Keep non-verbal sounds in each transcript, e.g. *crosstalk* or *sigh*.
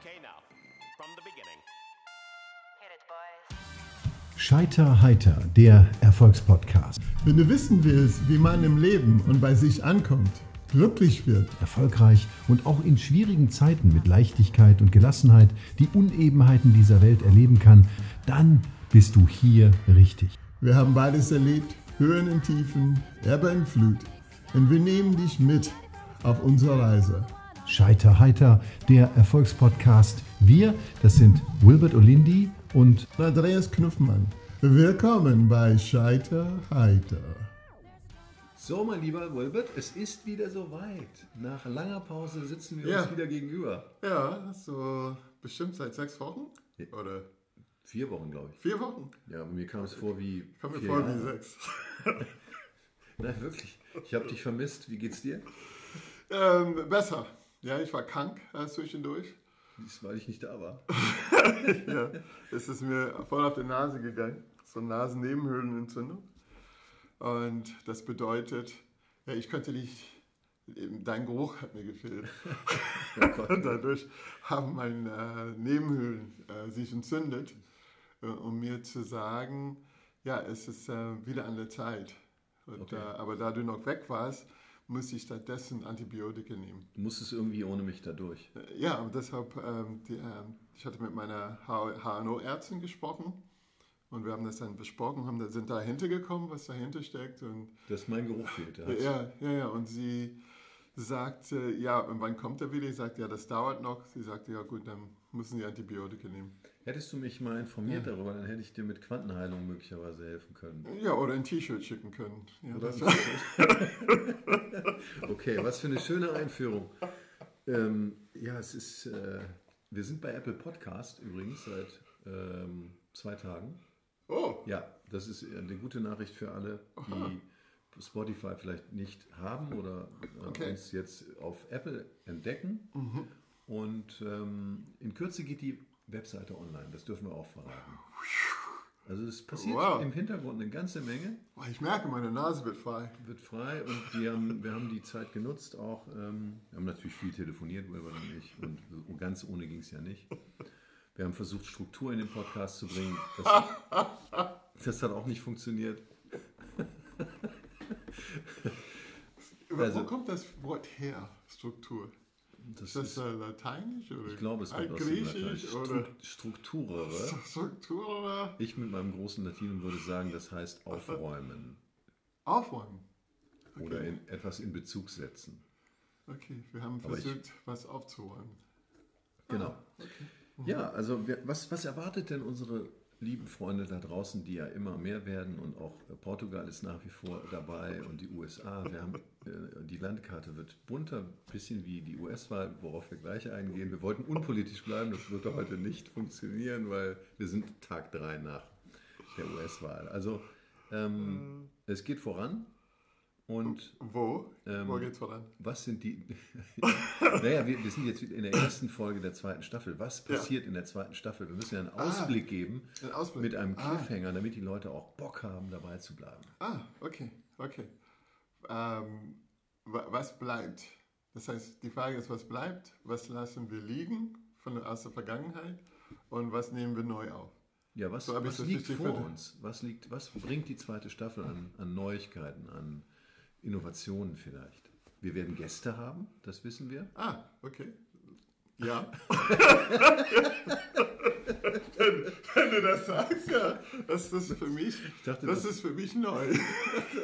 Okay, now, from the beginning. Hit it, boys. Scheiter heiter, der Erfolgspodcast. Wenn du wissen willst, wie man im Leben und bei sich ankommt, glücklich wird, Erfolgreich und auch in schwierigen Zeiten mit Leichtigkeit und Gelassenheit die Unebenheiten dieser Welt erleben kann, dann bist du hier richtig. wir haben beides erlebt, Höhen und Tiefen, Ebbe und Flut. Und wir nehmen dich mit auf unsere Reise. Scheiter heiter, der Erfolgspodcast. Wir, das sind Wilbert Olindi und Andreas Knuffmann, willkommen bei Scheiter Heiter. So, mein lieber Wilbert, es ist wieder soweit. Nach langer Pause sitzen wir Ja. uns wieder gegenüber. Ja, so bestimmt seit sechs Wochen oder Vier Wochen, glaube ich. vier Wochen. Ja, mir kam es vor wie. Kommt mir vor Jahre. wie sechs. *laughs* Nein, wirklich. Ich habe dich vermisst. Wie geht's dir? Ähm, besser. Ja, ich war krank äh, zwischendurch. Das weil ich nicht da war. *laughs* ja, es ist mir voll auf die Nase gegangen. So eine Nasennebenhöhlenentzündung. Und das bedeutet, ja, ich könnte nicht, dein Geruch hat mir gefehlt. *laughs* Und dadurch haben meine äh, Nebenhöhlen äh, sich entzündet, äh, um mir zu sagen, ja, es ist äh, wieder an der Zeit. Und, Okay. äh, aber da du noch weg warst, musste ich stattdessen Antibiotika nehmen. Du musstest irgendwie ohne mich da durch. Ja, und deshalb, ähm, die, ähm, ich hatte mit meiner HNO-Ärztin gesprochen und wir haben das dann besprochen, haben, da- sind dahinter gekommen, was dahinter steckt. Und Dass mein Geruch fehlt. Ja. ja, ja, ja, und sie sagte, ja, und wann kommt er wieder? Ich sagte, ja, das dauert noch. Sie sagte, ja gut, dann müssen Sie Antibiotika nehmen. Hättest du mich mal informiert darüber, dann hätte ich dir mit Quantenheilung möglicherweise helfen können. Ja, oder ein T-Shirt schicken können. Ja, Oder das, *laughs* Okay, was für eine schöne Einführung. Ähm, ja, es ist. Äh, wir sind bei Apple Podcast übrigens seit ähm, zwei Tagen. oh, Ja, das ist eine gute Nachricht für alle, die Spotify vielleicht nicht haben oder äh, Okay. uns jetzt auf Apple entdecken. Und ähm, in Kürze geht die Webseite online, das dürfen wir auch verraten. Also es passiert Wow. im Hintergrund eine ganze Menge, ich merke, meine Nase wird frei. wird frei und wir haben, wir haben die Zeit genutzt auch. Ähm, wir haben natürlich viel telefoniert, Wilbert und ich, und, und ganz ohne ging es ja nicht. Wir haben versucht, Struktur in den Podcast zu bringen. Das, das hat auch nicht funktioniert. Also- Wo kommt das Wort her, Struktur? Das Ist das ist, äh, lateinisch oder ich glaube, es kommt aus dem Latein. Strukturere. *laughs* Struktur oder Ich mit meinem großen Latinum würde sagen, das heißt aufräumen aufräumen? oder in, etwas in Bezug setzen. Okay, wir haben Aber ich- versucht, was aufzuräumen. Genau. Ja, also wir, was, was erwartet denn unsere lieben Freunde da draußen, die ja immer mehr werden und auch Portugal ist nach wie vor dabei und die USA. Wir haben, äh, die Landkarte wird bunter, bisschen wie die US-Wahl, worauf wir gleich eingehen. Wir wollten unpolitisch bleiben, das wird heute nicht funktionieren, weil wir sind Tag drei nach der US-Wahl. Also ähm, es geht voran und Wo? Ähm, Wo geht's voran? was sind die. *laughs* naja, wir, wir sind jetzt in der ersten Folge der zweiten Staffel. Was passiert in der zweiten Staffel? Wir müssen ja einen Ausblick geben Ein Ausblick. mit einem Ah. Cliffhanger, damit die Leute auch Bock haben, dabei zu bleiben. Ah, okay, okay. Ähm, wa- was bleibt? Das heißt, die Frage ist, was bleibt? Was lassen wir liegen von aus der Vergangenheit? Und was nehmen wir neu auf? Ja, was, So was liegt vor uns? Was, liegt, was bringt die zweite Staffel an, an Neuigkeiten, an Innovationen vielleicht? Wir werden Gäste haben, das wissen wir. Ah, okay. Ja. *laughs* wenn, wenn du das sagst, ja. Das ist für mich, dachte, das das- ist für mich neu.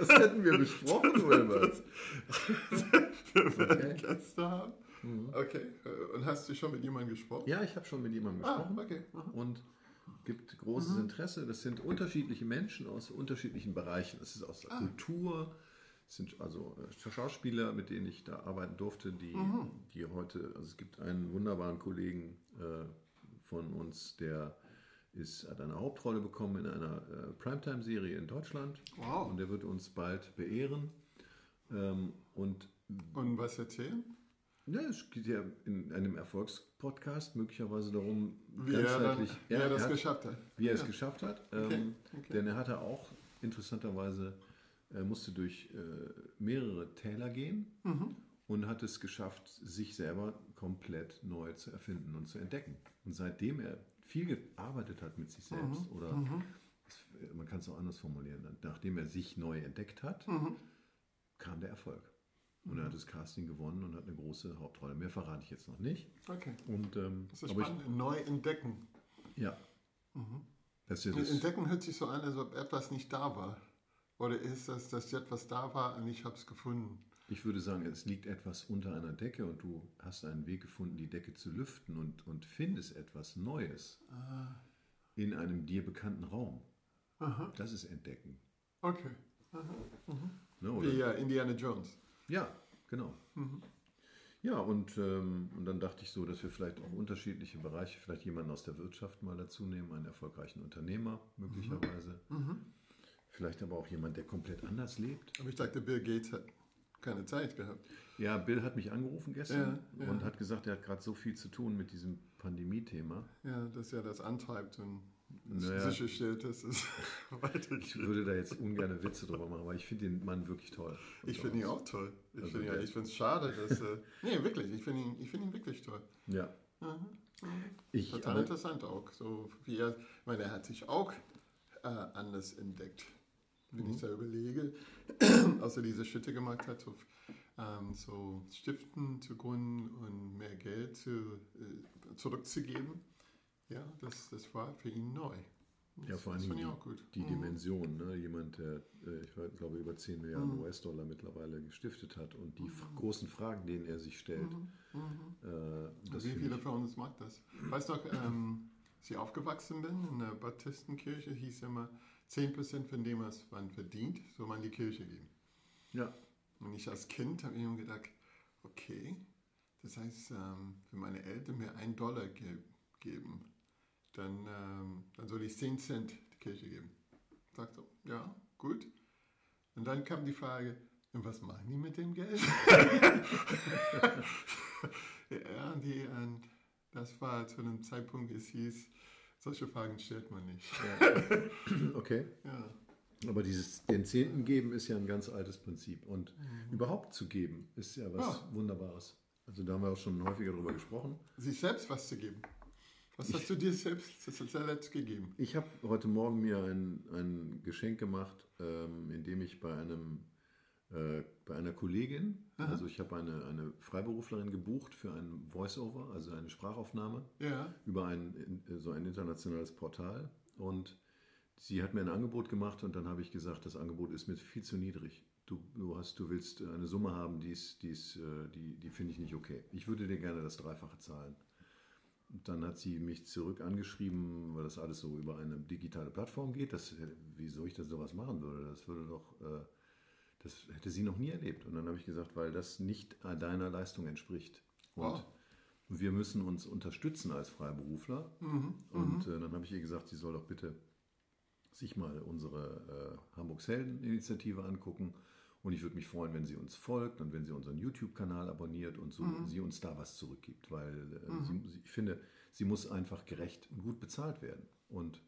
Das hätten wir besprochen, Wilbert. *laughs* Wir werden Gäste haben. Okay. Und hast du schon mit jemandem gesprochen? Ja, ich habe schon mit jemandem Ah, gesprochen. okay. Aha. und gibt großes Interesse. Das sind unterschiedliche Menschen aus unterschiedlichen Bereichen. Es ist aus der Kultur, es sind also äh, Schauspieler, mit denen ich da arbeiten durfte, die, die heute, also es gibt einen wunderbaren Kollegen äh, von uns, der ist, hat eine Hauptrolle bekommen in einer äh, Primetime-Serie in Deutschland. Wow. Und der wird uns bald beehren. Ähm, und Und was erzählen? ja, es geht ja in einem Erfolgspodcast möglicherweise darum, Wie er, dann, wie er das hat- geschafft hat. wie er es Ja. geschafft hat. Okay, Ähm, okay. Denn er hatte auch interessanterweise, er musste durch äh, mehrere Täler gehen Mhm. und hat es geschafft, sich selber komplett neu zu erfinden und zu entdecken. Und seitdem er viel gearbeitet hat mit sich selbst, oder es- man kann es auch anders formulieren, nachdem er sich neu entdeckt hat, kam der Erfolg. Und er hat das Casting gewonnen und hat eine große Hauptrolle. Mehr verrate ich jetzt noch nicht. Okay. Und, ähm, Das ist aber spannend. Neu entdecken. Ich, ja. Das ist ja das, Entdecken hört sich so an, als ob etwas nicht da war. Oder ist das, dass etwas da war und ich habe es gefunden? ich würde sagen, es liegt etwas unter einer Decke und du hast einen Weg gefunden, die Decke zu lüften und, und findest etwas Neues in einem dir bekannten Raum. Das ist Entdecken. Okay. Ne, oder? Wie äh, Indiana Jones. Ja, genau. Ja, und, ähm, und dann dachte ich so, dass wir vielleicht auch unterschiedliche Bereiche, vielleicht jemanden aus der Wirtschaft mal dazu nehmen, einen erfolgreichen Unternehmer möglicherweise. Vielleicht aber auch jemand, der komplett anders lebt. Aber ich dachte, Bill Gates hat keine Zeit gehabt. Ja, Bill hat mich angerufen gestern Ja, ja. und hat gesagt, er hat gerade so viel zu tun mit diesem Pandemie-Thema. Ja, dass er das antreibt und Naja. sicherstellt, dass es *laughs* Ich weitergeht. würde da jetzt ungern Witze drüber machen, aber ich finde den Mann wirklich toll. Ich finde ihn auch toll. Ich Also finde ja, es schade, dass. Äh, *laughs* nee, wirklich, ich finde ihn, ich finde ihn wirklich toll. Ja. Ich, Total aber, interessant auch. So wie er, ich meine, er hat sich auch äh, anders entdeckt. Wenn Mhm. ich da überlege, außer diese Schritte gemacht hat, so, ähm, so Stiften zu gründen und mehr Geld zu, äh, zurückzugeben. Ja, das, das war für ihn neu. Das, ja, vor ich die, auch gut. die Mhm. Dimension. Ne? Jemand, der, äh, ich weiß- glaube, über 10 Milliarden US-Dollar mittlerweile gestiftet hat und die f- großen Fragen, denen er sich stellt. Äh, das Wie viele von uns mag das? Weißt du, ähm, als ich aufgewachsen bin in der Baptistenkirche, hieß immer, 10% von dem, was man verdient, soll man die Kirche geben. ja, Und ich als Kind habe immer gedacht, okay, das heißt, ähm, wenn meine Eltern mir einen Dollar ge geben, dann, ähm, dann soll ich 10 Cent die Kirche geben. Ich sagte, ja, gut. Und dann kam die Frage, und was machen die mit dem Geld? *laughs* ja, die, und das war zu einem Zeitpunkt, es hieß, solche Fragen stellt man nicht. *laughs* okay. Ja. Aber dieses den Zehnten geben ist ja ein ganz altes Prinzip. Und überhaupt zu geben ist ja was Ja. Wunderbares. Also da haben wir auch schon häufiger drüber gesprochen. Sich selbst was zu geben. Was hast du dir selbst zuletzt gegeben? Ich habe heute Morgen mir ein, ein Geschenk gemacht, ähm, indem ich bei einem äh, bei einer Kollegin, also ich habe eine, eine Freiberuflerin gebucht für ein Voice-Over, also eine Sprachaufnahme Ja. über ein, in- so ein internationales Portal. Und sie hat mir ein Angebot gemacht und dann habe ich gesagt, das Angebot ist mir viel zu niedrig. Du, du, hast, du willst eine Summe haben, die, ist, die, ist, äh, die, die finde ich nicht okay. Ich würde dir gerne das Dreifache zahlen. Und dann hat sie mich zurück angeschrieben, weil das alles so über eine digitale Plattform geht. Das, wieso ich das sowas machen würde, das würde doch, äh, das hätte sie noch nie erlebt. Und dann habe ich gesagt, weil das nicht deiner Leistung entspricht. Und Wow. wir müssen uns unterstützen als Freiberufler. Und äh, dann habe ich ihr gesagt, sie soll doch bitte sich mal unsere äh, Hamburgs Helden-Initiative angucken. Und ich würde mich freuen, wenn sie uns folgt und wenn sie unseren YouTube-Kanal abonniert und so sie uns da was zurückgibt. Weil äh, sie, sie- ich finde, sie muss einfach gerecht und gut bezahlt werden. Und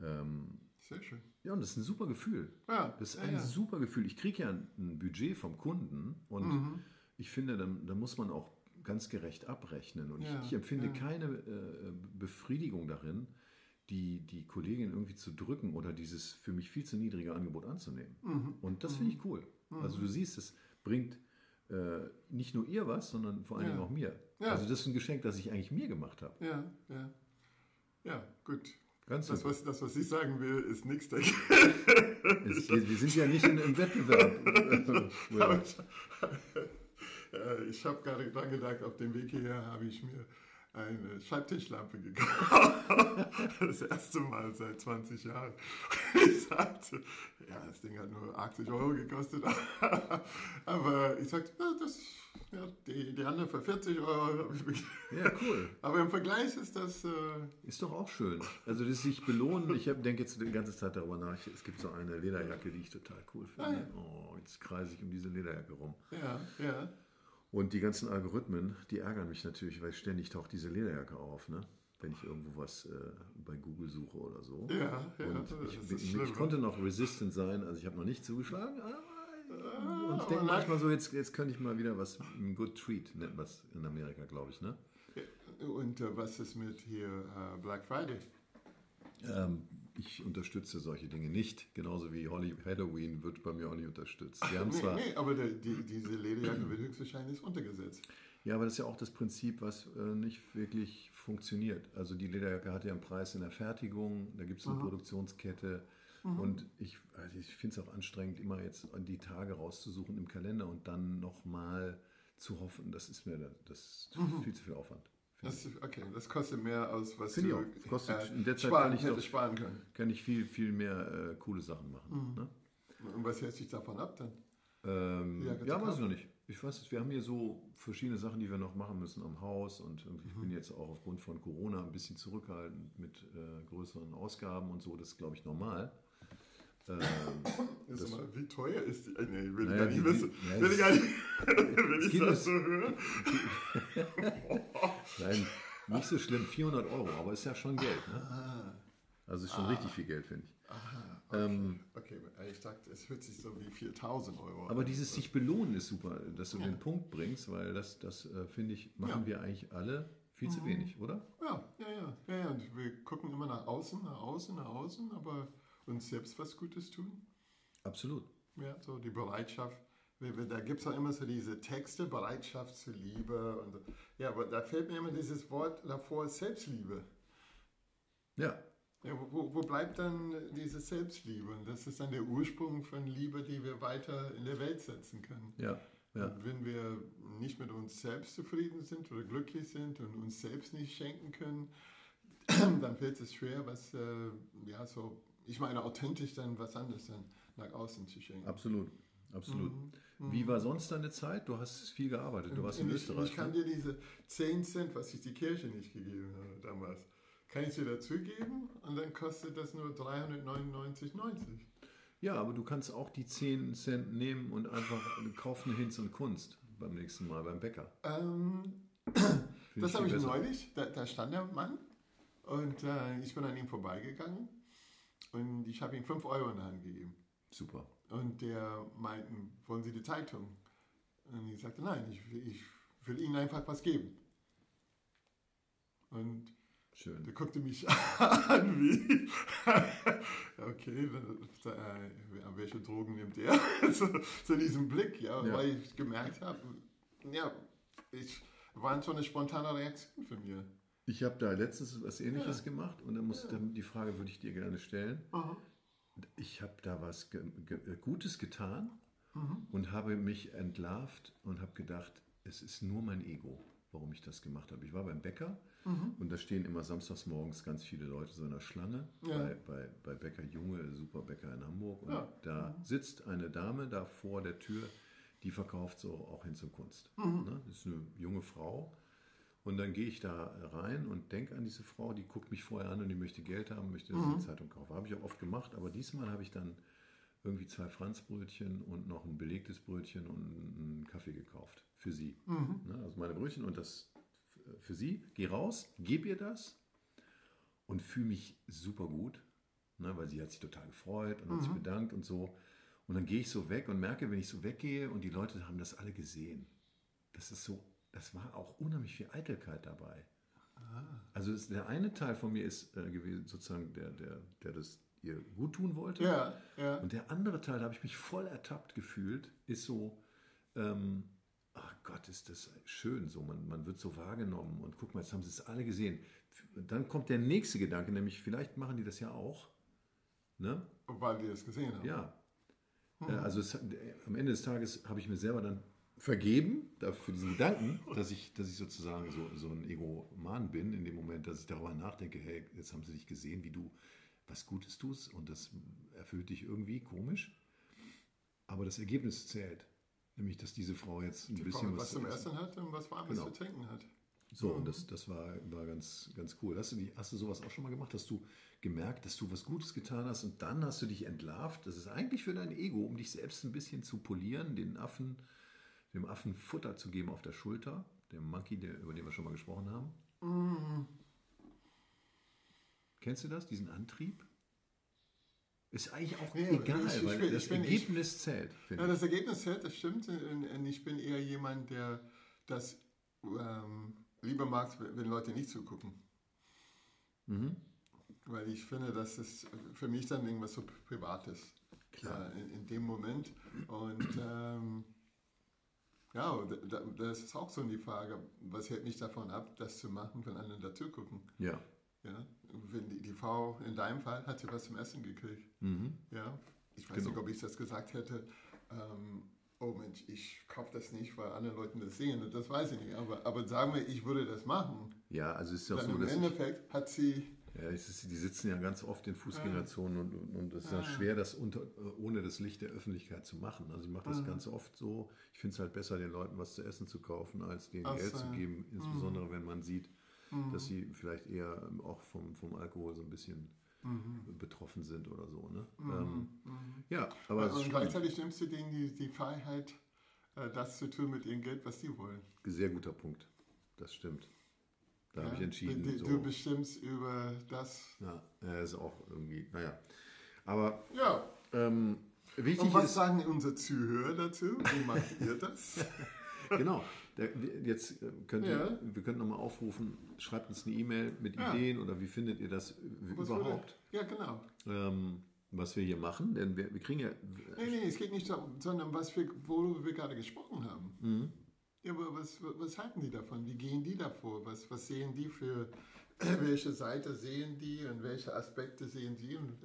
ähm, Sehr schön. ja, und das ist ein super Gefühl. Ja, Das ist ja, ein ja. super Gefühl. Ich kriege ja ein, Budget vom Kunden und Mhm. ich finde, dann, dann muss man auch ganz gerecht abrechnen. Und Ja, ich, ich empfinde keine äh, Befriedigung darin, die, die Kollegin irgendwie zu drücken oder dieses für mich viel zu niedrige Angebot anzunehmen. Mhm. Und das finde ich cool. Also du siehst, es bringt äh, nicht nur ihr was, sondern vor allen Ja. Auch mir. Ja. Also das ist ein Geschenk, das ich eigentlich mir gemacht habe. Ja, ja. Ja, gut. Ganz Das was, das, was ich sagen will, ist nichts dagegen. Wir sind ja nicht in, im Wettbewerb. *laughs* Ich *laughs* äh, ich habe gerade dran gedacht, auf dem Weg hierher habe ich mir eine Schreibtischlampe gekauft. *laughs* Das erste Mal seit 20 Jahren. *laughs* Ich sagte, ja, das Ding hat nur 80 Euro gekostet. *laughs* Aber ich sagte, ja, das, ja, die, die andere für 40 Euro habe ich mir ja, cool. Aber im Vergleich ist das, äh, Ist doch auch schön. Also das sich belohnen. Ich denke jetzt die ganze Zeit darüber nach. Es gibt so eine Lederjacke, die ich total cool finde. Oh, jetzt kreise ich um diese Lederjacke rum. ja, ja. Und die ganzen Algorithmen, die ärgern mich natürlich, weil ständig taucht diese Lederjacke auf, ne? Wenn ich irgendwo was äh, bei Google suche oder so. Ja, ja, Und ich, bin- schlimm, ich konnte noch resistant sein, also ich habe noch nicht zugeschlagen, aber und ich denke manchmal so, jetzt, jetzt könnte ich mal wieder was, ein Good Treat nennt man es in Amerika, glaube ich, ne? Und äh, was ist mit hier äh, Black Friday? Ähm, ich unterstütze solche Dinge nicht, genauso wie Holly Halloween wird bei mir auch nicht unterstützt. Wir haben Nee, zwar, nee, aber der, die, diese Lederjacke wird höchstwahrscheinlich untergesetzt. ja, aber das ist ja auch das Prinzip, was äh, nicht wirklich funktioniert. Also die Lederjacke hat ja einen Preis in der Fertigung, da gibt es eine Produktionskette. Und ich, also ich finde es auch anstrengend, immer jetzt die Tage rauszusuchen im Kalender und dann nochmal zu hoffen, das ist mir das ist viel zu viel Aufwand. Das, okay, das kostet mehr als was Finde ich du auch. Kostet- äh, in der Zeit sparen, kann ich hätte sparen können. Kann ich viel, viel mehr äh, coole Sachen machen. Ne? Und was hält sich davon ab dann? Ähm, Ja, ja, weiß ich noch nicht. Ich weiß wir haben hier so verschiedene Sachen, die wir noch machen müssen am Haus und ich Mhm. bin jetzt auch aufgrund von Corona ein bisschen zurückhaltend mit äh, größeren Ausgaben und so. Das ist, glaube ich, normal. Ähm, Das- mal, wie teuer ist die? Nee, will ich Naja, gar nicht die- wissen. ja, will ich gar nicht, *laughs* wenn ich das so höre. *laughs* nein, nicht so schlimm, 400 Euro, aber ist ja schon Geld. Ne? Ah. Also ist schon richtig viel Geld, finde ich. Ähm, Okay, ich dachte, es hört sich so wie 4000 Euro aber an. dieses sich belohnen ist super, dass du den Punkt bringst, weil das, das äh, finde ich, machen Ja. Mhm. wir eigentlich alle viel zu wenig, oder? Ja, ja, ja, ja, ja. Und wir gucken immer nach außen, nach außen, nach außen, aber uns selbst was Gutes tun. Absolut. Ja, so die Bereitschaft. Da gibt es auch immer so diese Texte, Bereitschaft zur Liebe. Und, so. ja, aber da fällt mir immer dieses Wort davor, Selbstliebe. Ja, Ja, wo- wo, bleibt dann diese Selbstliebe? Und das ist dann der Ursprung von Liebe, die wir weiter in der Welt setzen können. ja, ja. Wenn wir nicht mit uns selbst zufrieden sind oder glücklich sind und uns selbst nicht schenken können, *clears throat* dann fällt es schwer, was, äh, ja, so, ich meine, authentisch dann was anderes dann nach außen zu schenken. Absolut, absolut. Wie war sonst deine Zeit? Du hast viel gearbeitet, du warst in ich, Österreich. ich kann ne? dir diese 10 Cent, was ich die Kirche nicht gegeben habe damals, kann ich dir dazugeben und dann kostet das nur 399,90. Ja, aber du kannst auch die 10 Cent nehmen und einfach kaufen Hinz und Kunst beim nächsten Mal beim Bäcker. Ähm, das habe ich besser. neulich, da, da stand der Mann und äh, ich bin an ihm vorbeigegangen und ich habe ihm 5 Euro in die Hand gegeben. Super. Und der meinte, wollen Sie die Zeitung? Und ich sagte, nein, ich, will- ich will Ihnen einfach was geben. Und Schön. der guckte mich *laughs* an wie, *laughs* okay, welche Drogen nimmt er? *laughs* so, so diesen Blick, ja, Ja. weil ich gemerkt habe, ja, ich war so eine spontane Reaktion von mir. Ich habe da letztens was Ähnliches gemacht und dann muss dann die Frage würde ich dir gerne stellen. Ich habe da was ge ge Gutes getan und habe mich entlarvt und habe gedacht, es ist nur mein Ego, warum ich das gemacht habe. Ich war beim Bäcker und da stehen immer samstags morgens ganz viele Leute so in der Schlange Ja. bei, bei, bei Bäcker Junge, Superbäcker in Hamburg. Und Ja. da sitzt eine Dame da vor der Tür, die verkauft so auch hin zur Kunst. Ne? Das ist eine junge Frau. Und dann gehe ich da rein und denke an diese Frau, die guckt mich vorher an und die möchte Geld haben, möchte, ich eine Zeitung kaufe. Habe ich auch oft gemacht, aber diesmal habe ich dann irgendwie zwei Franzbrötchen und noch ein belegtes Brötchen und einen Kaffee gekauft für sie. Ne, also meine Brötchen und das für sie. Geh raus, gib ihr das und fühle mich super gut, ne, weil sie hat sich total gefreut und hat sich bedankt und so. Und dann gehe ich so weg und merke, wenn ich so weggehe und die Leute haben das alle gesehen. Das ist so, das war auch unheimlich viel Eitelkeit dabei. Also das, der eine Teil von mir ist äh, gewesen, sozusagen, der, der, der das ihr gut tun wollte. Ja, ja. Und der andere Teil, da habe ich mich voll ertappt gefühlt, ist so, ähm, ach Gott, ist das schön so, man, man wird so wahrgenommen und guck mal, jetzt haben sie es alle gesehen. Dann kommt der nächste Gedanke, nämlich vielleicht machen die das ja auch. Ne? Weil wir es gesehen haben. Ja. Äh, Also es, äh, am Ende des Tages habe ich mir selber dann vergeben dafür für diesen Gedanken, dass ich, dass ich sozusagen so, so ein Egoman bin, in dem Moment, dass ich darüber nachdenke, hey, jetzt haben sie dich gesehen, wie du was Gutes tust und das erfüllt dich irgendwie komisch. Aber das Ergebnis zählt. Nämlich, dass diese Frau jetzt ein Die bisschen Frau was zum was. Essen hat und was Warmes Genau. zu trinken hat. So, und das, das war, war ganz, ganz cool. Hast du, die, hast du sowas auch schon mal gemacht? Hast du gemerkt, dass du was Gutes getan hast und dann hast du dich entlarvt? Das ist eigentlich für dein Ego, um dich selbst ein bisschen zu polieren, den Affen, dem Affen Futter zu geben auf der Schulter, dem Monkey, der, über den wir schon mal gesprochen haben. Kennst du das, diesen Antrieb? Ist eigentlich auch Nee, egal, ich- ich weil bin- das ich bin- ich- Ergebnis zählt. Ja, ich. das Ergebnis zählt, das stimmt. Und ich bin eher jemand, der das ähm, lieber mag, wenn Leute nicht zugucken. Mhm. Weil ich finde, das ist für mich dann irgendwas so Privates. Klar. äh, In, in dem Moment. Und ähm, ja, da- da- das ist auch so die Frage, was hält mich davon ab, das zu machen, wenn andere dazu gucken. Ja. Ja? Wenn die, die Frau, in deinem Fall, hat sie was zum Essen gekriegt. Mhm. Ja, ich weiß Genau. nicht, ob ich das gesagt hätte. Ähm, oh Mensch, ich kaufe das nicht, weil andere Leute das sehen. Das weiß ich nicht. Aber, aber sagen wir, ich würde das machen. Ja, also ist ja auch so, im Endeffekt hat sie. Ja, ist, die sitzen ja ganz oft in Fußgängerzonen und, und, und es ist ja Ah. schwer, das unter, äh, ohne das Licht der Öffentlichkeit zu machen. Also ich mache das ganz oft so. Ich finde es halt besser, den Leuten was zu essen zu kaufen, als denen Ach Geld so, zu geben, insbesondere wenn man sieht, dass sie vielleicht eher ähm, auch vom, vom Alkohol so ein bisschen betroffen sind oder so. Ne? Ähm, ja, aber spannend. gleichzeitig nimmst du denen die, die Freiheit, äh, das zu tun mit ihrem Geld, was sie wollen. sehr guter Punkt. Das stimmt. Da habe ich Ja? entschieden. Du, so, du bestimmst über das. ja, ja, ist auch irgendwie, naja. Aber Ja. ähm, wichtig Und was ist, sagen unsere Zuhörer dazu? Wie macht ihr *laughs* das? genau, der, jetzt äh, könnt ihr, Ja. wir können nochmal aufrufen, schreibt uns eine E-Mail mit Ja. Ideen oder wie findet ihr das Was überhaupt, Würde, ja, genau. ähm, was wir hier machen, denn wir, wir kriegen ja, Nee, nee, es geht nicht darum, sondern was wir, worüber wir gerade gesprochen haben. Mhm. Ja, aber was, was halten die davon? Wie gehen die davor? Was, was sehen die für, *clears throat* welche Seite sehen die und welche Aspekte sehen die? Und,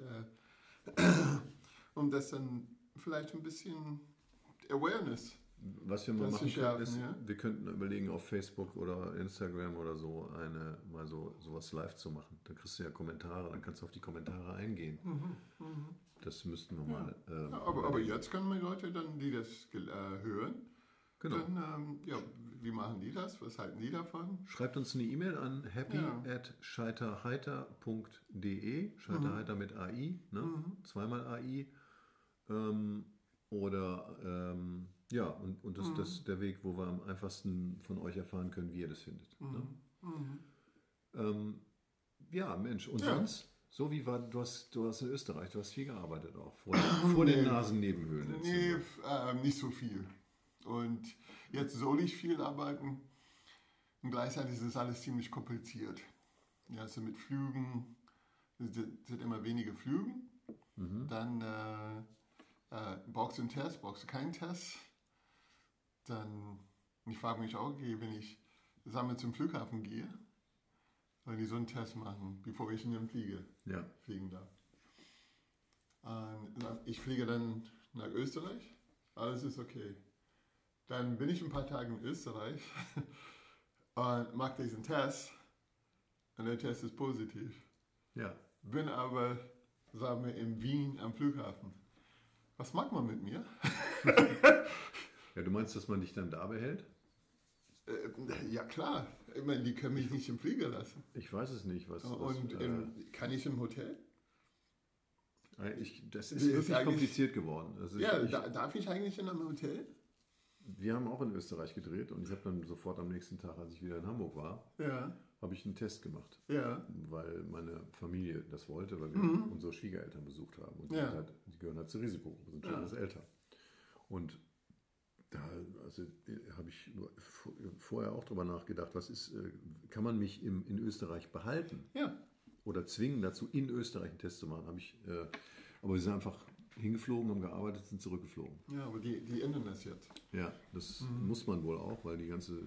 äh, *clears throat* um das dann vielleicht ein bisschen Awareness. was wir mal machen können, ist, ja. wir könnten überlegen, auf Facebook oder Instagram oder so eine, mal so sowas live zu machen. Da kriegst du ja Kommentare, dann kannst du auf die Kommentare eingehen. Das müssten wir mal. ähm, Mhm, Ja, aber, aber jetzt können die Leute dann, die das äh, hören, Genau. dann, ähm, ja, wie machen die das? Was halten die davon? Schreibt uns eine E-Mail an happy Ja. at scheiterheiter.de, scheiterheiter mit AI, ne? zweimal AI. Ähm, oder ähm, ja, und, und das, das ist der Weg, wo wir am einfachsten von euch erfahren können, wie ihr das findet. Ne? Ähm, ja, Mensch, und Ja. sonst? So wie war, du hast, du hast in Österreich, du hast viel gearbeitet auch, vor, vor den Nasennebenhöhlen. Nee, ähm, nicht so viel. Und jetzt soll ich viel arbeiten. Und gleichzeitig ist es alles ziemlich kompliziert. Ja, also mit Flügen, es sind immer wenige Flügen. Dann äh, äh, brauchst du einen Test, brauchst du keinen Test. Dann, ich frage mich auch, okay, wenn ich wir, zum Flughafen gehe, wollen die so einen Test machen, bevor ich in den Flieger Ja, fliegen darf. Und ich fliege dann nach Österreich, alles ist okay. Dann bin ich ein paar Tage in Österreich *laughs* und mache diesen Test und der Test ist positiv. ja. Bin aber, sagen wir, in Wien am Flughafen. Was macht man mit mir? *laughs* Ja, du meinst, dass man dich dann da behält? Äh, ja klar, ich meine, die können mich nicht im Flieger lassen. Ich weiß es nicht, was. was Und äh, im, kann ich im Hotel? Ich, das ist ist wirklich kompliziert geworden. Also Ja, ich, da, darf ich eigentlich in einem Hotel? Wir haben auch in Österreich gedreht und ich habe dann sofort am nächsten Tag, als ich wieder in Hamburg war, Ja, habe ich einen Test gemacht, ja. weil meine Familie das wollte, weil wir unsere Schwiegereltern besucht haben und die, Mhm. Ja. halt, die gehören halt zur Risikogruppe, sind schon etwas älter. Und da also, habe ich vorher auch drüber nachgedacht, was ist, äh, kann man mich im, in Österreich behalten? Oder zwingen dazu, in Österreich einen Test zu machen. Habe ich, äh, aber wir sind einfach hingeflogen, haben gearbeitet, sind zurückgeflogen. ja, aber die, die ändern das jetzt. Ja, das Mhm. muss man wohl auch, weil die ganze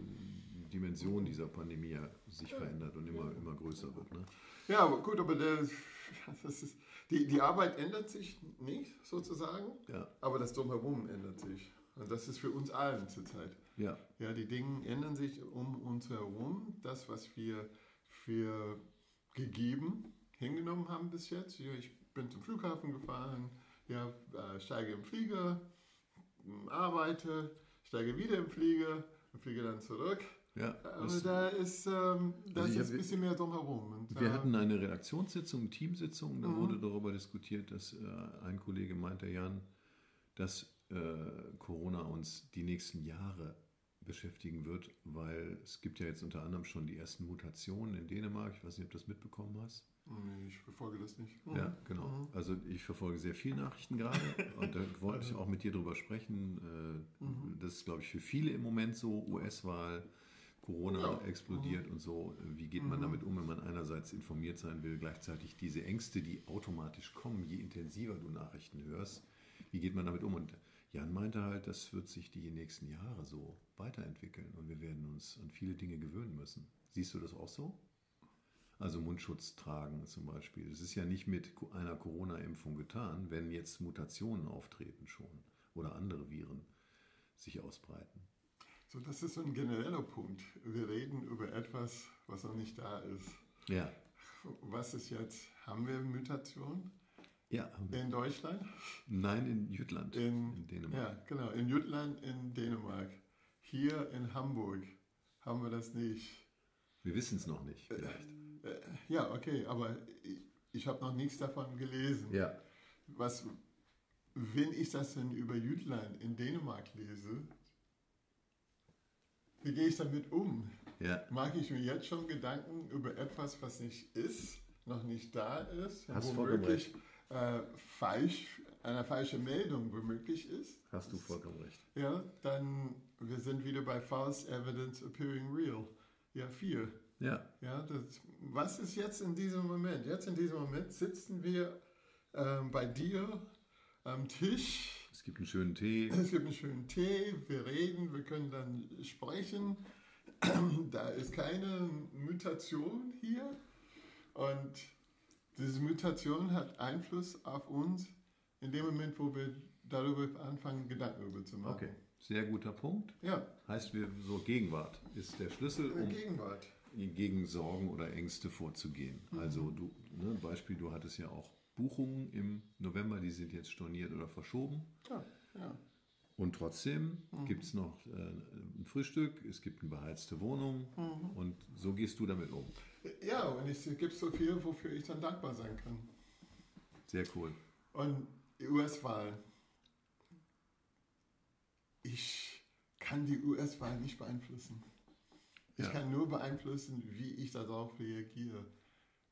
Dimension dieser Pandemie ja sich verändert und immer, immer größer wird. Ne? Ja, aber gut, aber der, *laughs* das ist, die, die Arbeit ändert sich nicht, sozusagen, Ja, aber das Drumherum ändert sich. Und das ist für uns allen zurzeit. ja, Ja, die Dinge ändern sich um uns herum. Das, was wir für gegeben hingenommen haben bis jetzt. Ich bin zum Flughafen gefahren, ja, äh, steige im Flieger, arbeite, steige wieder im Flieger und fliege dann zurück. ja. Aber Das, da ist, ähm, da Also ist ein bisschen mehr drumherum. Und, wir äh, hatten eine Redaktionssitzung, Teamsitzung, da Mhm. wurde darüber diskutiert, dass äh, ein Kollege meinte, Jan, dass äh, Corona uns die nächsten Jahre beschäftigen wird, weil es gibt ja jetzt unter anderem schon die ersten Mutationen in Dänemark. Ich weiß nicht, ob du das mitbekommen hast. Nee, ich verfolge das nicht. Ja, genau. Also ich verfolge sehr viele Nachrichten gerade *laughs* und da wollte ich auch mit dir drüber sprechen. Äh, Das ist, glaube ich, für viele im Moment so. US-Wahl, Corona Ja. explodiert und so. Wie geht man damit um, wenn man einerseits informiert sein will, gleichzeitig diese Ängste, die automatisch kommen, je intensiver du Nachrichten hörst, wie geht man damit um? Und Jan meinte halt, das wird sich die nächsten Jahre so weiterentwickeln und wir werden uns an viele Dinge gewöhnen müssen. Siehst du das auch so? Also Mundschutz tragen zum Beispiel. Es ist ja nicht mit einer Corona-Impfung getan, wenn jetzt Mutationen auftreten schon oder andere Viren sich ausbreiten. So, das ist so ein genereller Punkt. Wir reden über etwas, was noch nicht da ist. Ja, Was ist jetzt? Haben wir Mutation ja. in Deutschland? Nein, in Jütland, In, in Dänemark. Ja, genau. In Jutland, in Dänemark. Hier in Hamburg haben wir das nicht. Wir wissen es noch nicht, vielleicht. Äh, Ja, okay, aber ich, ich habe noch nichts davon gelesen. Ja, Was, wenn ich das denn über Jütland in Dänemark lese, wie gehe ich damit um? ja. Mache ich mir jetzt schon Gedanken über etwas, was nicht ist, noch nicht da ist, Hast womöglich äh, falsch, eine falsche Meldung womöglich ist? Hast du vollkommen recht. Ja, dann wir sind wieder bei False Evidence Appearing Real. Ja, vier. Ja, Ja, das, was ist jetzt in diesem Moment? Jetzt in diesem Moment sitzen wir ähm, bei dir am Tisch. es gibt einen schönen Tee. Es gibt einen schönen Tee, wir reden, wir können dann sprechen. *clears throat* Da ist keine Mutation hier. Und diese Mutation hat Einfluss auf uns in dem Moment, wo wir darüber anfangen, Gedanken darüber zu machen. Okay, sehr guter Punkt. Ja, Heißt, wir so Gegenwart ist der Schlüssel, um Gegenwart. Gegen Sorgen oder Ängste vorzugehen. Also du, ne, Beispiel, du hattest ja auch Buchungen im November, die sind jetzt storniert oder verschoben. Ja, ja. Und trotzdem gibt es noch äh, ein Frühstück, es gibt eine beheizte Wohnung und so gehst du damit um. Ja, und es gibt so viel, wofür ich dann dankbar sein kann. Sehr cool. Und die US-Wahl. Ich kann die US-Wahl nicht beeinflussen. Ich Ja. kann nur beeinflussen, wie ich darauf reagiere.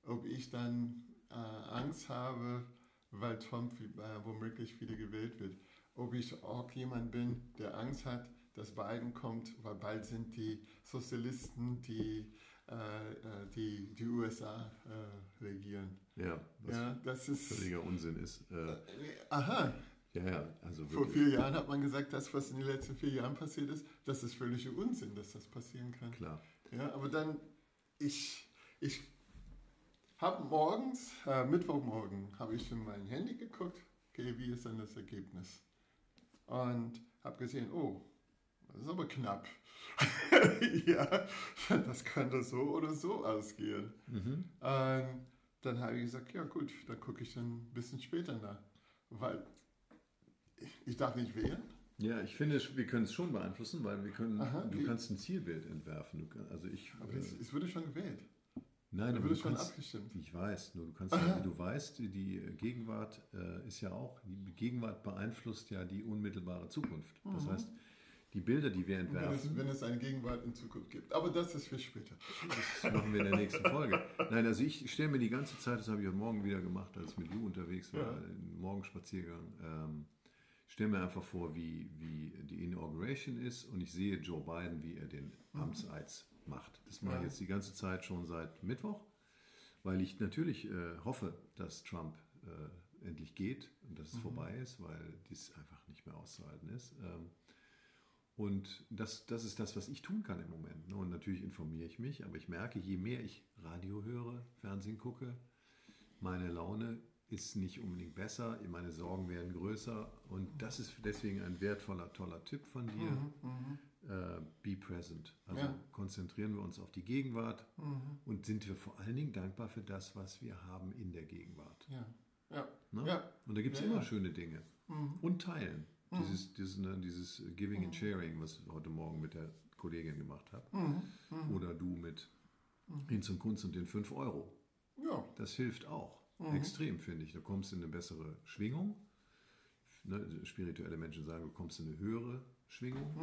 Ob ich dann äh, Angst habe, weil Trump äh, womöglich wieder gewählt wird. Ob ich auch jemand bin, der Angst hat, dass Biden kommt, weil bald sind die Sozialisten, die äh, äh, die, die USA äh, regieren. Ja, was Ja, das ist. völliger Unsinn ist. Äh, Aha, ja, ja, also vor vier Jahren hat man gesagt, das, was in den letzten vier Jahren passiert ist, das ist völliger Unsinn, dass das passieren kann. Klar. Ja, aber dann, ich, ich habe morgens, äh, Mittwochmorgen, habe ich in mein Handy geguckt, okay, wie ist dann das Ergebnis? Und habe gesehen, oh, das ist aber knapp. *laughs* ja, das könnte so oder so ausgehen. Und dann habe ich gesagt, ja gut, dann gucke ich dann ein bisschen später nach. Weil ich, ich darf nicht wählen. Ja, ich finde, wir können es schon beeinflussen, weil wir können, Aha, du wie? kannst ein Zielbild entwerfen. Du, also ich, Aber äh, es, es wurde schon gewählt. nein, da aber wurde du schon kannst, abgestimmt. Ich weiß, nur du kannst, wie du weißt, die- Gegenwart äh, ist ja auch, die Gegenwart beeinflusst ja die unmittelbare Zukunft. Das heißt, die Bilder, die wir Wenn es, entwerfen, wenn es eine Gegenwart in Zukunft gibt. Aber das ist für später. das machen wir in der nächsten Folge. Nein, also ich stelle mir die ganze Zeit, das habe ich heute Morgen wieder gemacht, als ich mit Lu unterwegs war, Ja. einen Morgenspaziergang, ähm, stelle mir einfach vor, wie, wie die Inauguration ist und ich sehe Joe Biden, wie er den Amtseid macht. Das mache ich jetzt die ganze Zeit schon seit Mittwoch, weil ich natürlich äh, hoffe, dass Trump äh, endlich geht und dass es vorbei ist, weil dies einfach nicht mehr auszuhalten ist. Ähm, und das, das ist das, was ich tun kann im Moment. ne? Und natürlich informiere ich mich, aber ich merke, je mehr ich Radio höre, Fernsehen gucke, meine Laune ist nicht unbedingt besser, meine Sorgen werden größer. Und das ist deswegen ein wertvoller, toller Tipp von dir. Äh, be present. Also Ja. konzentrieren wir uns auf die Gegenwart und sind wir vor allen Dingen dankbar für das, was wir haben in der Gegenwart. Ja. Ja. Ne? ja. Und da gibt es Ja, immer schöne Dinge. Und teilen. Dieses, dieses, ne, dieses Giving and Sharing, was ich heute Morgen mit der Kollegin gemacht habe. Oder du mit Hinz und Kunst und den 5 Euro. ja. Das hilft auch. Extrem, finde ich. Du kommst in eine bessere Schwingung. Ne, spirituelle Menschen sagen, du kommst in eine höhere Schwingung.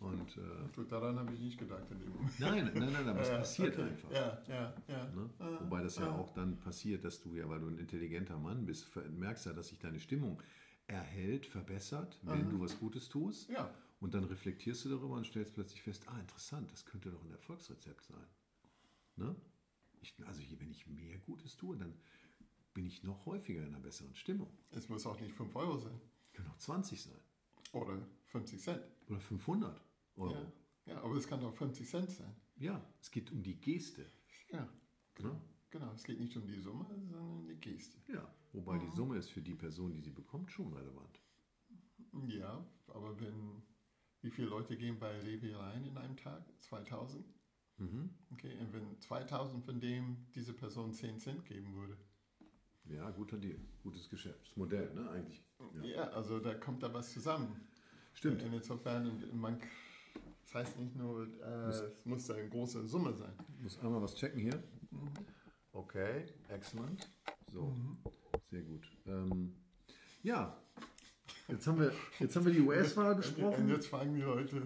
Und äh, daran habe ich nicht gedacht in dem Moment. nein, nein, nein, aber es *laughs* passiert einfach. Ja, ja, ja. Ne? Wobei das ja auch dann passiert, dass du ja, weil du ein intelligenter Mann bist, merkst ja, dass sich deine Stimmung erhält, verbessert, wenn du was Gutes tust. Ja. Und dann reflektierst du darüber und stellst plötzlich fest, ah, interessant, das könnte doch ein Erfolgsrezept sein. Ne? Ich, also wenn ich mehr Gutes tue, dann bin ich noch häufiger in einer besseren Stimmung. Es muss auch nicht 5 Euro sein. Können auch 20 sein Oder 50 Cent. oder 500 Euro. Ja. ja, aber es kann auch 50 Cent sein. Ja, es geht um die Geste. Ja, Ne? genau. Es geht nicht um die Summe, sondern um die Geste. Ja, wobei die Summe ist für die Person, die sie bekommt, schon relevant. Ja, aber wenn, wie viele Leute gehen bei Rewe rein in einem Tag? 2000? Okay, und wenn 2000 von dem diese Person 10 Cent geben würde. Ja, guter Deal, gutes Geschäftsmodell, ne, eigentlich. Ja, Ja. also da kommt da was zusammen. Stimmt. Und insofern, und man, das heißt nicht nur, äh, es muss da eine große Summe sein. Ich muss einmal was checken hier. Okay, excellent. So, sehr gut. Ähm, ja, jetzt haben wir, jetzt haben wir die US-Wahl *laughs* Und besprochen. jetzt fragen die Leute,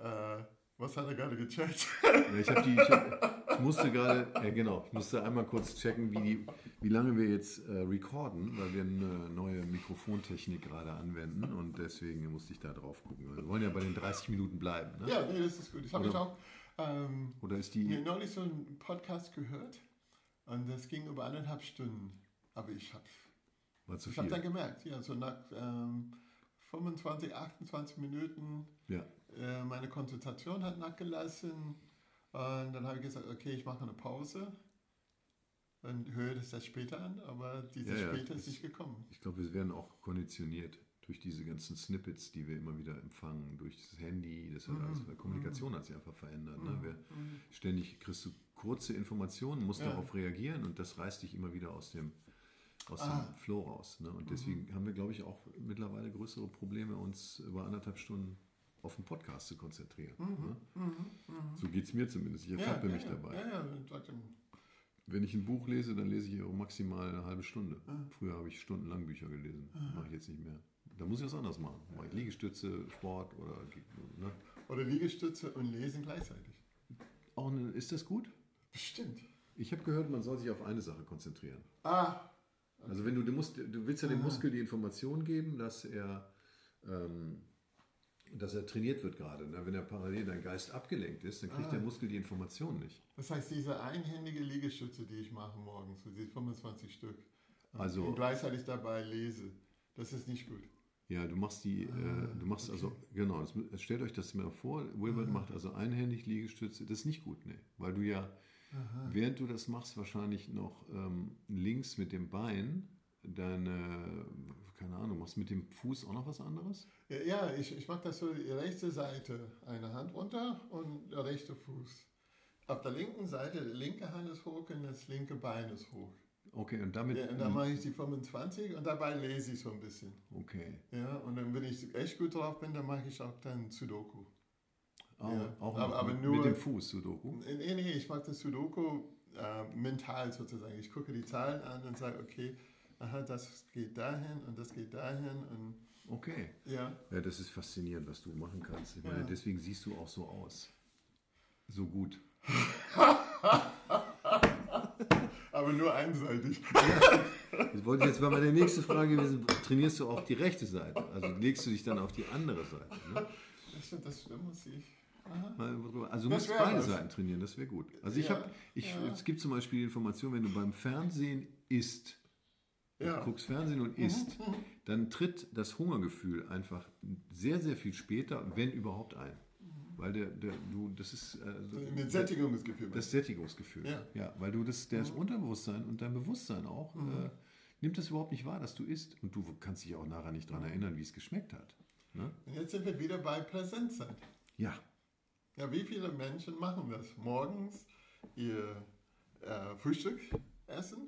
äh, was hat er gerade gecheckt? Ja, ich, die, ich, hab, ich musste gerade, ja genau, ich musste einmal kurz checken, wie, die, wie lange wir jetzt äh, recorden, weil wir eine neue Mikrofontechnik gerade anwenden und deswegen musste ich da drauf gucken. Wir wollen ja bei den 30 Minuten bleiben. Ne? ja, nee, das ist gut. Das habe ich Oder- auch ähm, Oder ist mir die. neulich so einen Podcast gehört und das ging über eineinhalb Stunden. Aber ich habe War zu ich dann gemerkt, ja, so nach ähm, 25, 28 Minuten Ja. Äh, meine Konzentration hat nachgelassen. Und dann habe ich gesagt, okay, ich mache eine Pause. Und höre das das später an, aber dieses Ja, ja, später ist nicht gekommen. Ich glaube, wir werden auch konditioniert durch diese ganzen Snippets, die wir immer wieder empfangen, durch das Handy, das hat alles, weil Kommunikation hat sich einfach verändert. Ne? Wir, ständig kriegst du kurze Informationen, musst Ja. darauf reagieren und das reißt dich immer wieder aus dem, aus Ah. dem Flow raus. Ne? Und deswegen haben wir, glaube ich, auch mittlerweile größere Probleme, uns über anderthalb Stunden auf den Podcast zu konzentrieren. Ne? So geht es mir zumindest. Ich ertappe ja, mich ja, dabei. Ja, Wenn ich ein Buch lese, dann lese ich auch maximal eine halbe Stunde. Früher habe ich stundenlang Bücher gelesen. Mache ich jetzt nicht mehr. Da muss ich was anderes machen. Mache ich Liegestütze, Sport oder. Ne? Oder Liegestütze und Lesen gleichzeitig. Auch eine, ist das gut? Bestimmt. Ich habe gehört, man soll sich auf eine Sache konzentrieren. Ah, Also wenn du, du, musst, du willst ja dem Muskel die Information geben, dass er, ähm, dass er trainiert wird gerade. Ne? Wenn er parallel dein Geist abgelenkt ist, dann kriegt der Muskel die Information nicht. das heißt, diese einhändige Liegestütze, die ich mache morgens, so diese 25 Stück, Also- und gleichzeitig dabei lese, das ist nicht gut. Ja, du machst die, äh, du machst also, genau, das, stellt euch das mal vor, Wilbert macht also einhändig Liegestütze, das ist nicht gut, ne? Weil du ja, während du das machst, wahrscheinlich noch ähm, links mit dem Bein deine, keine Ahnung, machst mit dem Fuß auch noch was anderes? Ja, ich, ich mache das so, die rechte Seite, eine Hand runter und der rechte Fuß. Auf der linken Seite, die linke Hand ist hoch und das linke Bein ist hoch. Okay, und damit, Ja, und dann mache ich die 25 und dabei lese ich so ein bisschen. okay, Ja, und dann, wenn ich echt gut drauf bin, dann mache ich auch dann Sudoku. auch, Ja, auch aber- aber mit, nur- mit dem Fuß, Sudoku. Nee, nee, ich mache das Sudoku äh, mental sozusagen. Ich gucke die Zahlen an und sage, okay, aha, das geht dahin und das geht dahin und Okay. ja. Ja, das ist faszinierend, was du machen kannst. Ich meine, Ja. deswegen siehst du auch so aus. So gut. *laughs* Aber nur einseitig. *laughs* Das wollte ich jetzt war meine nächste Frage gewesen, trainierst du auch die rechte Seite? Also legst du dich dann auf die andere Seite? Ne? Das stimmt, das stimmt, muss ich. Drüber- Also du musst beide was. Seiten trainieren, das wäre gut. Also ich Ja, habe, ich, ja. es gibt zum Beispiel die Information, wenn du beim Fernsehen isst, Ja. du guckst Fernsehen und isst, dann tritt das Hungergefühl einfach sehr, sehr viel später, wenn überhaupt ein. Weil der, der, du, das ist äh, so- Ein Sättigungsgefühl. das Sättigungsgefühl. Ja. ja, weil du das, das Unterbewusstsein und dein Bewusstsein auch äh, nimmt das überhaupt nicht wahr, dass du isst. Und du kannst dich auch nachher nicht daran erinnern, wie es geschmeckt hat. Ne? Jetzt sind wir wieder bei Präsenzzeit. Ja, Ja, wie viele Menschen machen das? Morgens ihr äh, Frühstück essen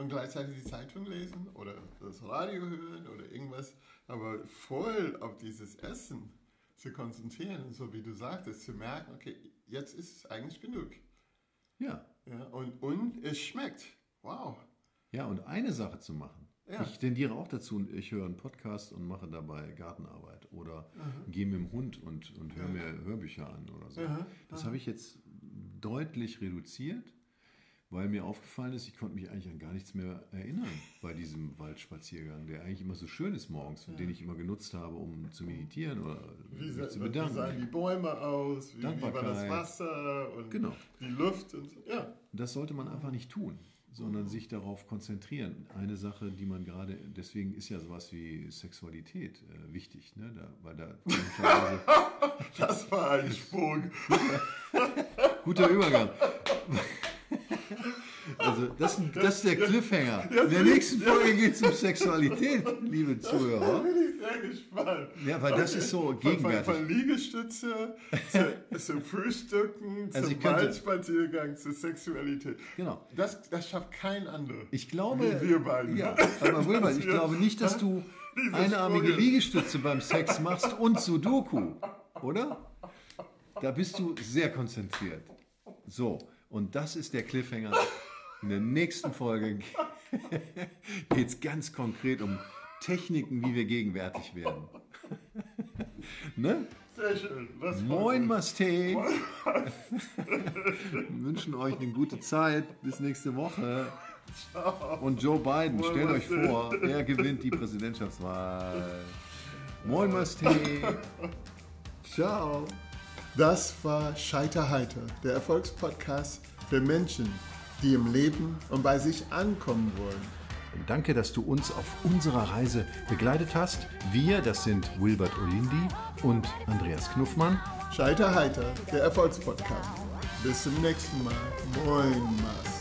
und gleichzeitig die Zeitung lesen oder das Radio hören oder irgendwas, aber voll auf dieses Essen zu konzentrieren und so wie du sagtest, zu merken, okay, jetzt ist es eigentlich genug. ja. Ja, und, und es schmeckt. Wow. Ja, und eine Sache zu machen. Ja. Ich tendiere auch dazu, ich höre einen Podcast und mache dabei Gartenarbeit oder gehe mit dem Hund und, und höre mir Hörbücher an oder so. Das habe ich jetzt deutlich reduziert, weil mir aufgefallen ist, ich konnte mich eigentlich an gar nichts mehr erinnern bei diesem Waldspaziergang, der eigentlich immer so schön ist morgens und den ich immer genutzt habe, um zu meditieren oder Wie, mich sa- zu wie bedanken. sahen die Bäume aus? Wie, wie war das. Wasser? Und Genau. die Luft? Und, so. ja. Das sollte man einfach nicht tun, sondern sich darauf konzentrieren. Eine Sache, die man gerade, deswegen ist ja sowas wie Sexualität äh, wichtig, ne? da, weil da *laughs* Das war ein Sprung. guter Übergang. *laughs* Also das, das ist der Cliffhanger. In der nächsten Folge geht es um Sexualität, liebe Zuhörer. bin ich sehr gespannt. Ja, weil das ist so Von, gegenwärtig. von, von Liegestütze zu, zu Frühstücken, Also zum Waldspaziergang, zur Sexualität. Genau. Das, das schafft kein anderer. Ich glaube, Wie wir beiden. ja, aber Wilbert, ich *laughs* glaube nicht, dass du einarmige. Liegestütze beim Sex machst und Sudoku, oder? Da bist du sehr konzentriert. So, und das ist der Cliffhanger. In der nächsten Folge *laughs* geht es ganz konkret um Techniken, wie wir gegenwärtig werden. *laughs* ne? Sehr schön. War Moin. Wir wünschen euch eine gute Zeit. Bis nächste Woche. Und Joe Biden, stellt euch vor, er gewinnt die Präsidentschaftswahl. Moin, Maste. Ciao. Das war Scheiterheiter, der Erfolgspodcast für Menschen, die im Leben und bei sich ankommen wollen. Danke, dass du uns auf unserer Reise begleitet hast. Wir, das sind Wilbert Olindi und Andreas Knuffmann. Scheiterheiter, der Erfolgspodcast. Bis zum nächsten Mal. Moin, Master.